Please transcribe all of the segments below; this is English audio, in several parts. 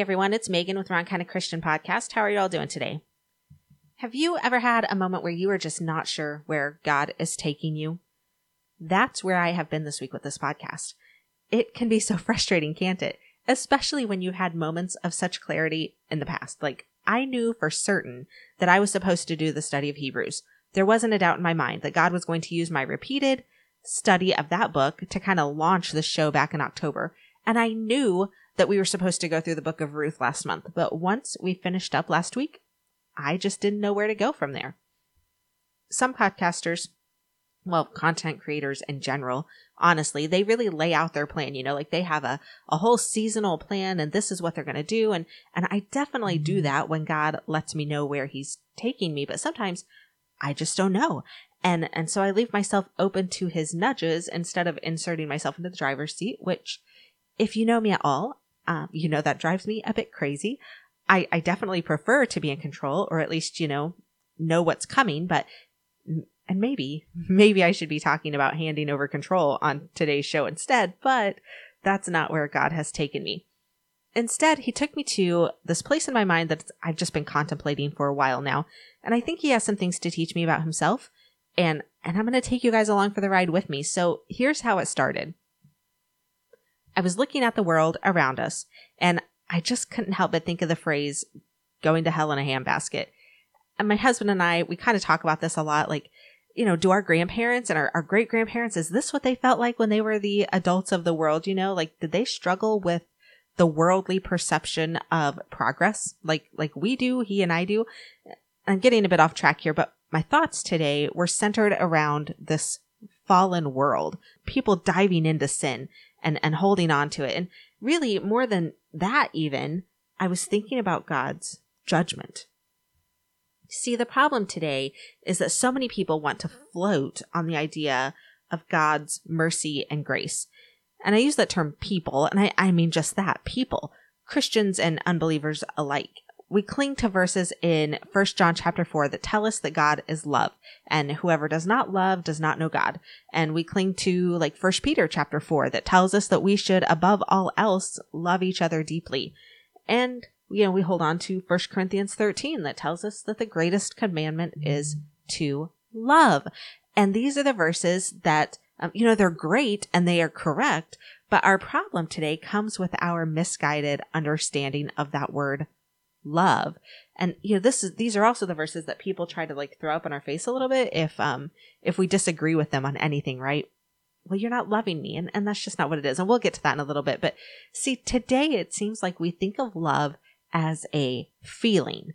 Everyone, it's Megan with Wrong Kind of Christian Podcast. How are you all doing today? Have you ever had a moment where you are just not sure where God is taking you? That's where I have been this week with this podcast. It can be so frustrating, can't it? Especially when you've had moments of such clarity in the past. Like, I knew for certain that I was supposed to do the study of Hebrews. There wasn't a doubt in my mind that God was going to use my repeated study of that book to kind of launch the show back in October. And I knew that we were supposed to go through the book of Ruth last month. But once we finished up last week, I just didn't know where to go from there. Some podcasters, well, content creators in general, honestly, they really lay out their plan, you know, like they have a, a whole seasonal plan and this is what they're going to do. And, and I definitely do mm-hmm. that when God lets me know where he's taking me. But sometimes I just don't know. And, and so I leave myself open to his nudges instead of inserting myself into the driver's seat, which if you know me at all, um, you know that drives me a bit crazy. I, I definitely prefer to be in control or at least, you know, know what's coming, but and maybe, maybe I should be talking about handing over control on today's show instead, but that's not where God has taken me. Instead, he took me to this place in my mind that I've just been contemplating for a while now. And I think he has some things to teach me about himself. And, and I'm going to take you guys along for the ride with me. So here's how it started. I was looking at the world around us and I just couldn't help but think of the phrase going to hell in a handbasket. And my husband and I, we kind of talk about this a lot. Like, you know, do our grandparents and our, our great grandparents, is this what they felt like when they were the adults of the world? You know, like, did they struggle with the worldly perception of progress like, like we do, he and I do? I'm getting a bit off track here, but my thoughts today were centered around this fallen world, people diving into sin and, and holding on to it. And really more than that, even I was thinking about God's judgment. See, the problem today is that so many people want to float on the idea of God's mercy and grace. And I use that term people, and I, I mean just that people, Christians and unbelievers alike we cling to verses in 1 John chapter 4 that tell us that God is love and whoever does not love does not know God. And we cling to like 1 Peter chapter 4 that tells us that we should above all else love each other deeply. And you know, we hold on to 1 Corinthians 13 that tells us that the greatest commandment is to love. And these are the verses that um, you know, they're great and they are correct, but our problem today comes with our misguided understanding of that word love. And you know, this is these are also the verses that people try to like throw up in our face a little bit if um if we disagree with them on anything, right? Well, you're not loving me, and, and that's just not what it is. And we'll get to that in a little bit. But see, today it seems like we think of love as a feeling.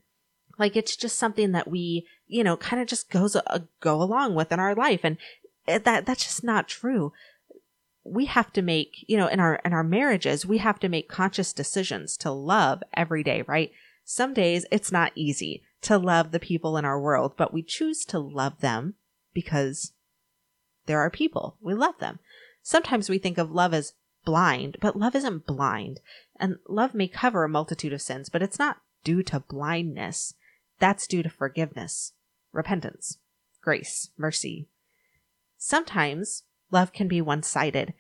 Like it's just something that we, you know, kind of just goes uh, go along with in our life. And that that's just not true we have to make you know in our in our marriages we have to make conscious decisions to love every day right some days it's not easy to love the people in our world, but we choose to love them because there are people. We love them. Sometimes we think of love as blind, but love isn't blind. And love may cover a multitude of sins, but it's not due to blindness. That's due to forgiveness, repentance, grace, mercy. Sometimes love can be one sided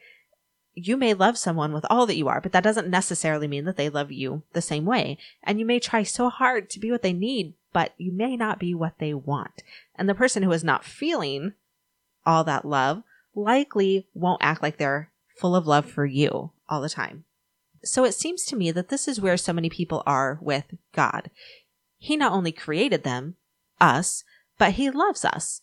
you may love someone with all that you are, but that doesn't necessarily mean that they love you the same way. And you may try so hard to be what they need, but you may not be what they want. And the person who is not feeling all that love likely won't act like they're full of love for you all the time. So it seems to me that this is where so many people are with God. He not only created them, us, but he loves us.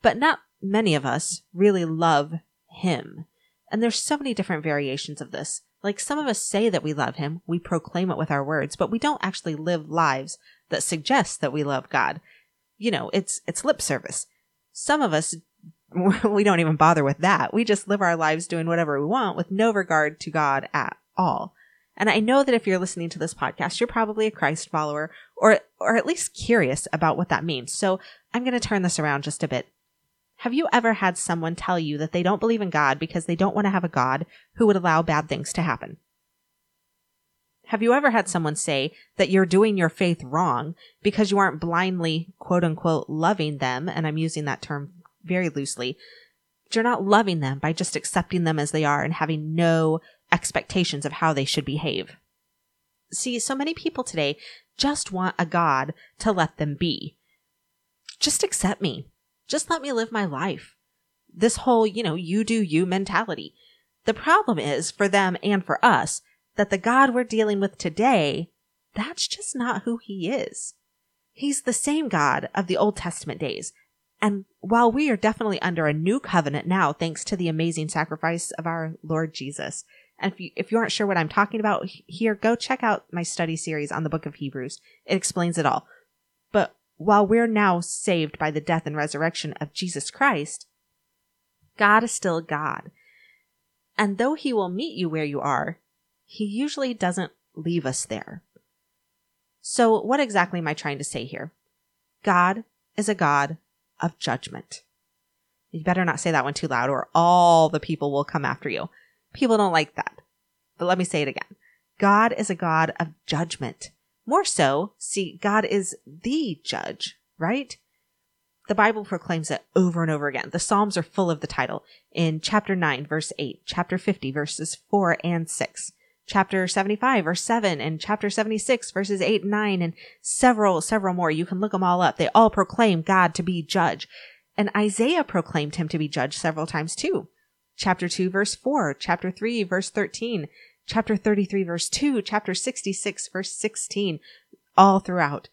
But not many of us really love him. And there's so many different variations of this. Like some of us say that we love him, we proclaim it with our words, but we don't actually live lives that suggest that we love God. You know, it's it's lip service. Some of us we don't even bother with that. We just live our lives doing whatever we want with no regard to God at all. And I know that if you're listening to this podcast, you're probably a Christ follower or or at least curious about what that means. So I'm going to turn this around just a bit. Have you ever had someone tell you that they don't believe in God because they don't want to have a God who would allow bad things to happen? Have you ever had someone say that you're doing your faith wrong because you aren't blindly, quote unquote, loving them? And I'm using that term very loosely. You're not loving them by just accepting them as they are and having no expectations of how they should behave. See, so many people today just want a God to let them be. Just accept me. Just let me live my life. This whole, you know, you do you mentality. The problem is for them and for us that the God we're dealing with today, that's just not who he is. He's the same God of the Old Testament days. And while we are definitely under a new covenant now, thanks to the amazing sacrifice of our Lord Jesus, and if you, if you aren't sure what I'm talking about here, go check out my study series on the book of Hebrews. It explains it all. While we're now saved by the death and resurrection of Jesus Christ, God is still God. And though he will meet you where you are, he usually doesn't leave us there. So, what exactly am I trying to say here? God is a God of judgment. You better not say that one too loud, or all the people will come after you. People don't like that. But let me say it again God is a God of judgment. More so, see, God is the judge, right? The Bible proclaims it over and over again. The Psalms are full of the title. In chapter 9, verse 8, chapter 50, verses 4 and 6 chapter 75 verse 7 and chapter 76 verses 8 and 9 and several several more. You can look them all up. They all proclaim god to be judge. And isaiah proclaimed him to be judge several times too. Chapter 2 verse 4 chapter 3 verse 13 chapter 33 verse 2 chapter 66 verse 16 all throughout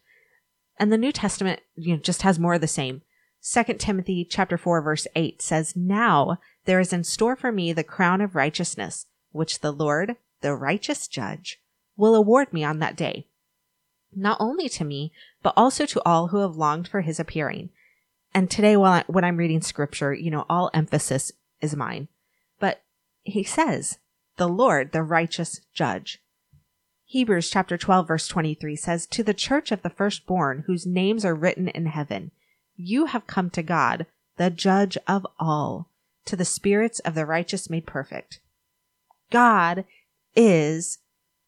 and the new testament you know just has more of the same 2 timothy chapter 4 verse 8 says now there is in store for me the crown of righteousness which the lord the righteous judge, will award me on that day, not only to me, but also to all who have longed for his appearing. And today, while I, when I'm reading scripture, you know, all emphasis is mine. But he says, the Lord, the righteous judge. Hebrews chapter 12 verse 23 says, To the church of the firstborn whose names are written in heaven, you have come to God, the judge of all, to the spirits of the righteous made perfect. God is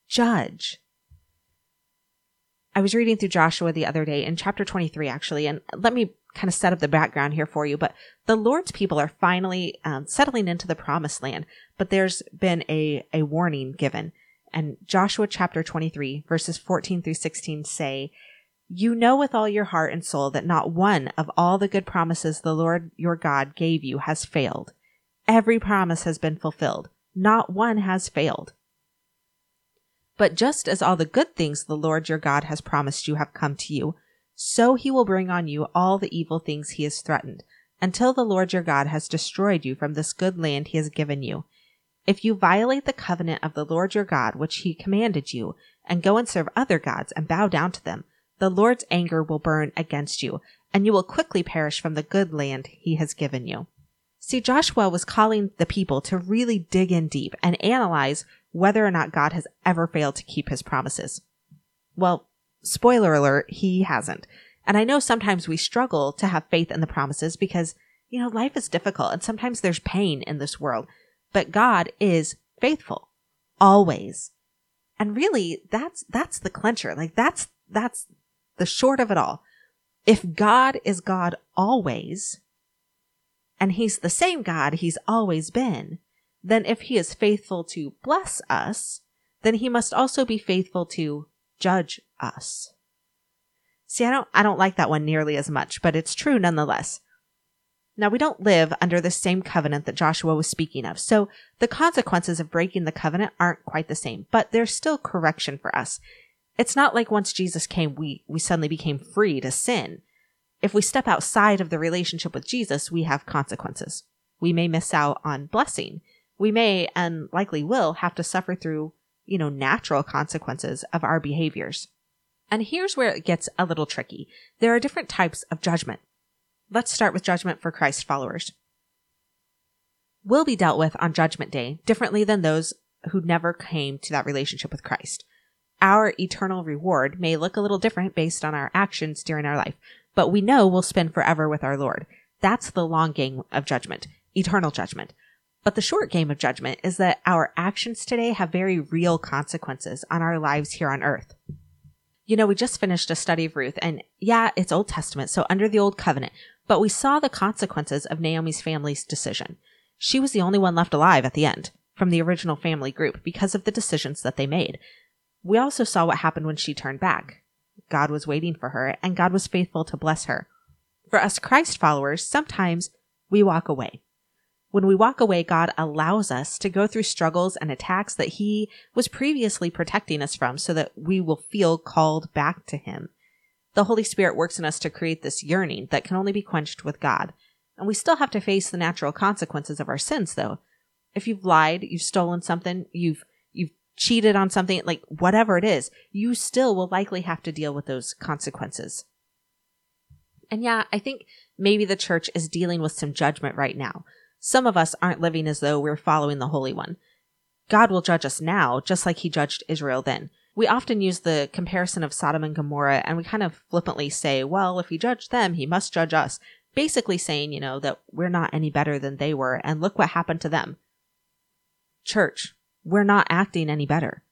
judge. I was reading through Joshua the other day in chapter 23, actually, and let me kind of set up the background here for you. But the Lord's people are finally um, settling into the promised land, but there's been a, a warning given. And Joshua chapter 23, verses 14 through 16 say, You know with all your heart and soul that not one of all the good promises the Lord your God gave you has failed. Every promise has been fulfilled. Not one has failed. But just as all the good things the Lord your God has promised you have come to you, so he will bring on you all the evil things he has threatened, until the Lord your God has destroyed you from this good land he has given you. If you violate the covenant of the Lord your God, which he commanded you, and go and serve other gods and bow down to them, the Lord's anger will burn against you, and you will quickly perish from the good land he has given you. See, Joshua was calling the people to really dig in deep and analyze whether or not God has ever failed to keep his promises. Well, spoiler alert, he hasn't. And I know sometimes we struggle to have faith in the promises because, you know, life is difficult and sometimes there's pain in this world, but God is faithful always. And really, that's, that's the clincher. Like that's, that's the short of it all. If God is God always, and he's the same God he's always been, then if he is faithful to bless us, then he must also be faithful to judge us. See, I don't, I don't like that one nearly as much, but it's true nonetheless. Now we don't live under the same covenant that Joshua was speaking of, so the consequences of breaking the covenant aren't quite the same, but there's still correction for us. It's not like once Jesus came, we, we suddenly became free to sin. If we step outside of the relationship with Jesus, we have consequences. We may miss out on blessing we may and likely will have to suffer through, you know, natural consequences of our behaviors. And here's where it gets a little tricky. There are different types of judgment. Let's start with judgment for Christ followers. Will be dealt with on judgment day differently than those who never came to that relationship with Christ. Our eternal reward may look a little different based on our actions during our life, but we know we'll spend forever with our Lord. That's the long game of judgment, eternal judgment. But the short game of judgment is that our actions today have very real consequences on our lives here on earth. You know, we just finished a study of Ruth, and yeah, it's Old Testament, so under the Old Covenant, but we saw the consequences of Naomi's family's decision. She was the only one left alive at the end from the original family group because of the decisions that they made. We also saw what happened when she turned back. God was waiting for her, and God was faithful to bless her. For us Christ followers, sometimes we walk away. When we walk away, God allows us to go through struggles and attacks that He was previously protecting us from so that we will feel called back to Him. The Holy Spirit works in us to create this yearning that can only be quenched with God. And we still have to face the natural consequences of our sins, though. If you've lied, you've stolen something, you've you've cheated on something, like whatever it is, you still will likely have to deal with those consequences. And yeah, I think maybe the church is dealing with some judgment right now. Some of us aren't living as though we're following the Holy One. God will judge us now, just like he judged Israel then. We often use the comparison of Sodom and Gomorrah and we kind of flippantly say, well, if he judged them, he must judge us. Basically saying, you know, that we're not any better than they were and look what happened to them. Church, we're not acting any better.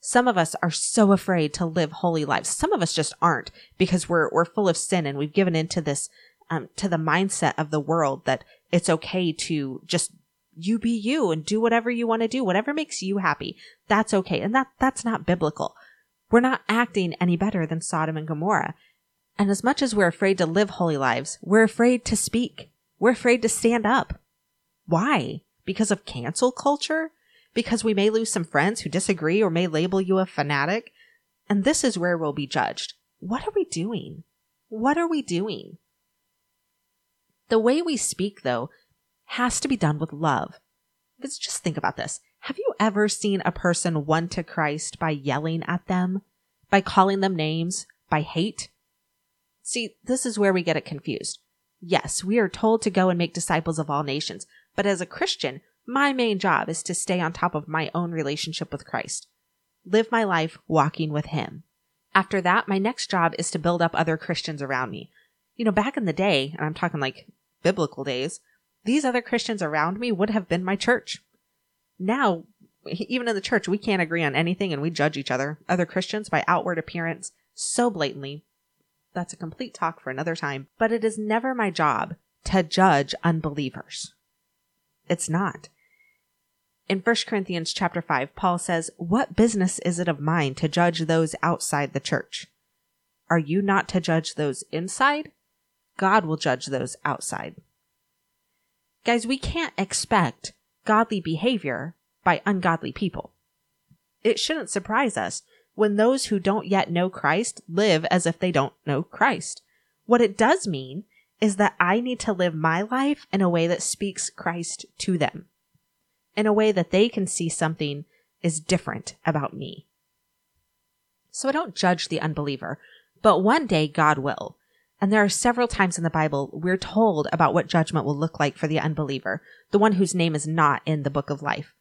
Some of us are so afraid to live holy lives. Some of us just aren't because we're, we're full of sin and we've given into this, um, to the mindset of the world that it's okay to just you be you and do whatever you want to do, whatever makes you happy. That's okay. And that, that's not biblical. We're not acting any better than Sodom and Gomorrah. And as much as we're afraid to live holy lives, we're afraid to speak. We're afraid to stand up. Why? Because of cancel culture? Because we may lose some friends who disagree or may label you a fanatic? And this is where we'll be judged. What are we doing? What are we doing? The way we speak, though, has to be done with love. Let's just think about this. Have you ever seen a person won to Christ by yelling at them, by calling them names, by hate? See, this is where we get it confused. Yes, we are told to go and make disciples of all nations, but as a Christian, my main job is to stay on top of my own relationship with Christ. Live my life walking with Him. After that, my next job is to build up other Christians around me. You know, back in the day, and I'm talking like biblical days, these other Christians around me would have been my church. Now, even in the church, we can't agree on anything and we judge each other, other Christians, by outward appearance so blatantly. That's a complete talk for another time, but it is never my job to judge unbelievers. It's not. In 1 Corinthians chapter 5, Paul says, What business is it of mine to judge those outside the church? Are you not to judge those inside? God will judge those outside. Guys, we can't expect godly behavior by ungodly people. It shouldn't surprise us when those who don't yet know Christ live as if they don't know Christ. What it does mean is that I need to live my life in a way that speaks Christ to them, in a way that they can see something is different about me. So I don't judge the unbeliever, but one day God will. And there are several times in the Bible we're told about what judgment will look like for the unbeliever, the one whose name is not in the book of life.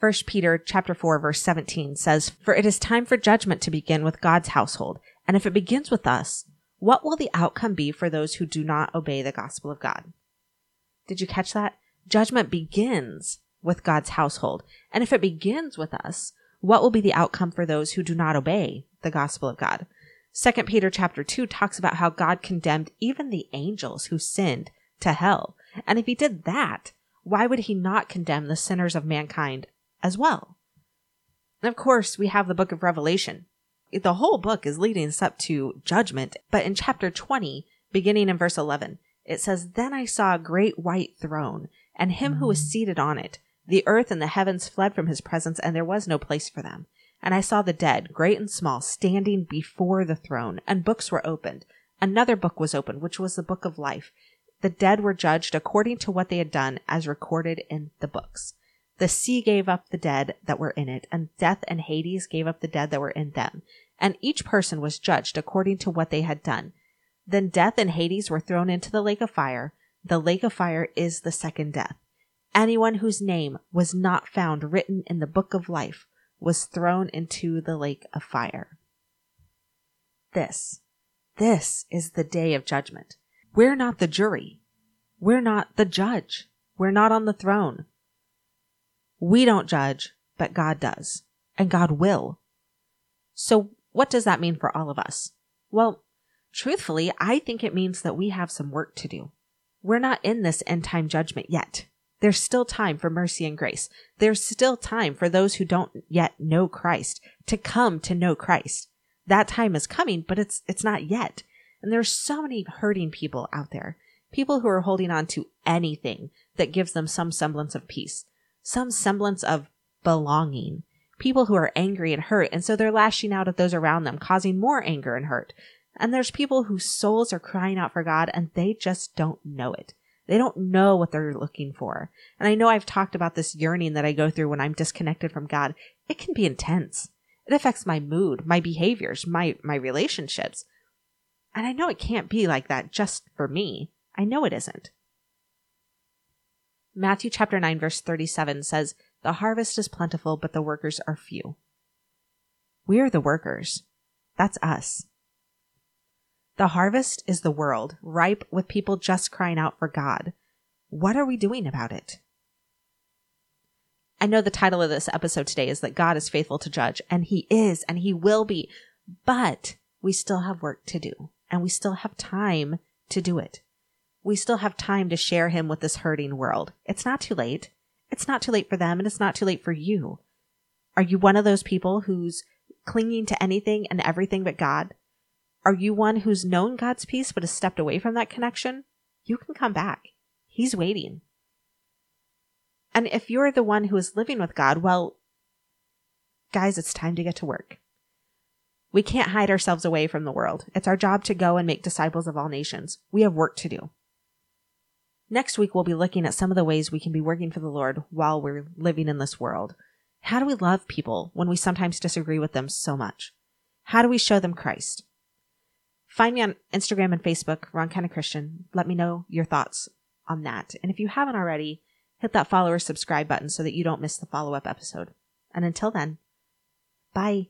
1 Peter chapter 4 verse 17 says, "For it is time for judgment to begin with God's household, and if it begins with us, what will the outcome be for those who do not obey the gospel of God?" Did you catch that? Judgment begins with God's household, and if it begins with us, what will be the outcome for those who do not obey the gospel of God? Second Peter chapter 2 talks about how God condemned even the angels who sinned to hell. And if he did that, why would he not condemn the sinners of mankind as well? And of course, we have the book of Revelation. The whole book is leading us up to judgment, but in chapter 20, beginning in verse 11, it says, Then I saw a great white throne, and him who was mm. seated on it. The earth and the heavens fled from his presence, and there was no place for them. And I saw the dead, great and small, standing before the throne, and books were opened. Another book was opened, which was the book of life. The dead were judged according to what they had done, as recorded in the books. The sea gave up the dead that were in it, and death and Hades gave up the dead that were in them. And each person was judged according to what they had done. Then death and Hades were thrown into the lake of fire. The lake of fire is the second death. Anyone whose name was not found written in the book of life was thrown into the lake of fire. This, this is the day of judgment. We're not the jury. We're not the judge. We're not on the throne. We don't judge, but God does. And God will. So what does that mean for all of us? Well, truthfully, I think it means that we have some work to do. We're not in this end time judgment yet. There's still time for mercy and grace. There's still time for those who don't yet know Christ to come to know Christ. That time is coming, but it's, it's not yet. And there's so many hurting people out there. People who are holding on to anything that gives them some semblance of peace, some semblance of belonging. People who are angry and hurt, and so they're lashing out at those around them, causing more anger and hurt. And there's people whose souls are crying out for God and they just don't know it. They don't know what they're looking for. And I know I've talked about this yearning that I go through when I'm disconnected from God. It can be intense. It affects my mood, my behaviors, my, my relationships. And I know it can't be like that just for me. I know it isn't. Matthew chapter 9 verse 37 says, "The harvest is plentiful, but the workers are few." We are the workers. That's us. The harvest is the world, ripe with people just crying out for God. What are we doing about it? I know the title of this episode today is that God is faithful to judge, and He is, and He will be, but we still have work to do, and we still have time to do it. We still have time to share Him with this hurting world. It's not too late. It's not too late for them, and it's not too late for you. Are you one of those people who's clinging to anything and everything but God? Are you one who's known God's peace but has stepped away from that connection? You can come back. He's waiting. And if you're the one who is living with God, well, guys, it's time to get to work. We can't hide ourselves away from the world. It's our job to go and make disciples of all nations. We have work to do. Next week, we'll be looking at some of the ways we can be working for the Lord while we're living in this world. How do we love people when we sometimes disagree with them so much? How do we show them Christ? Find me on Instagram and Facebook, Kind of Christian. Let me know your thoughts on that. And if you haven't already, hit that follow or subscribe button so that you don't miss the follow up episode. And until then, bye.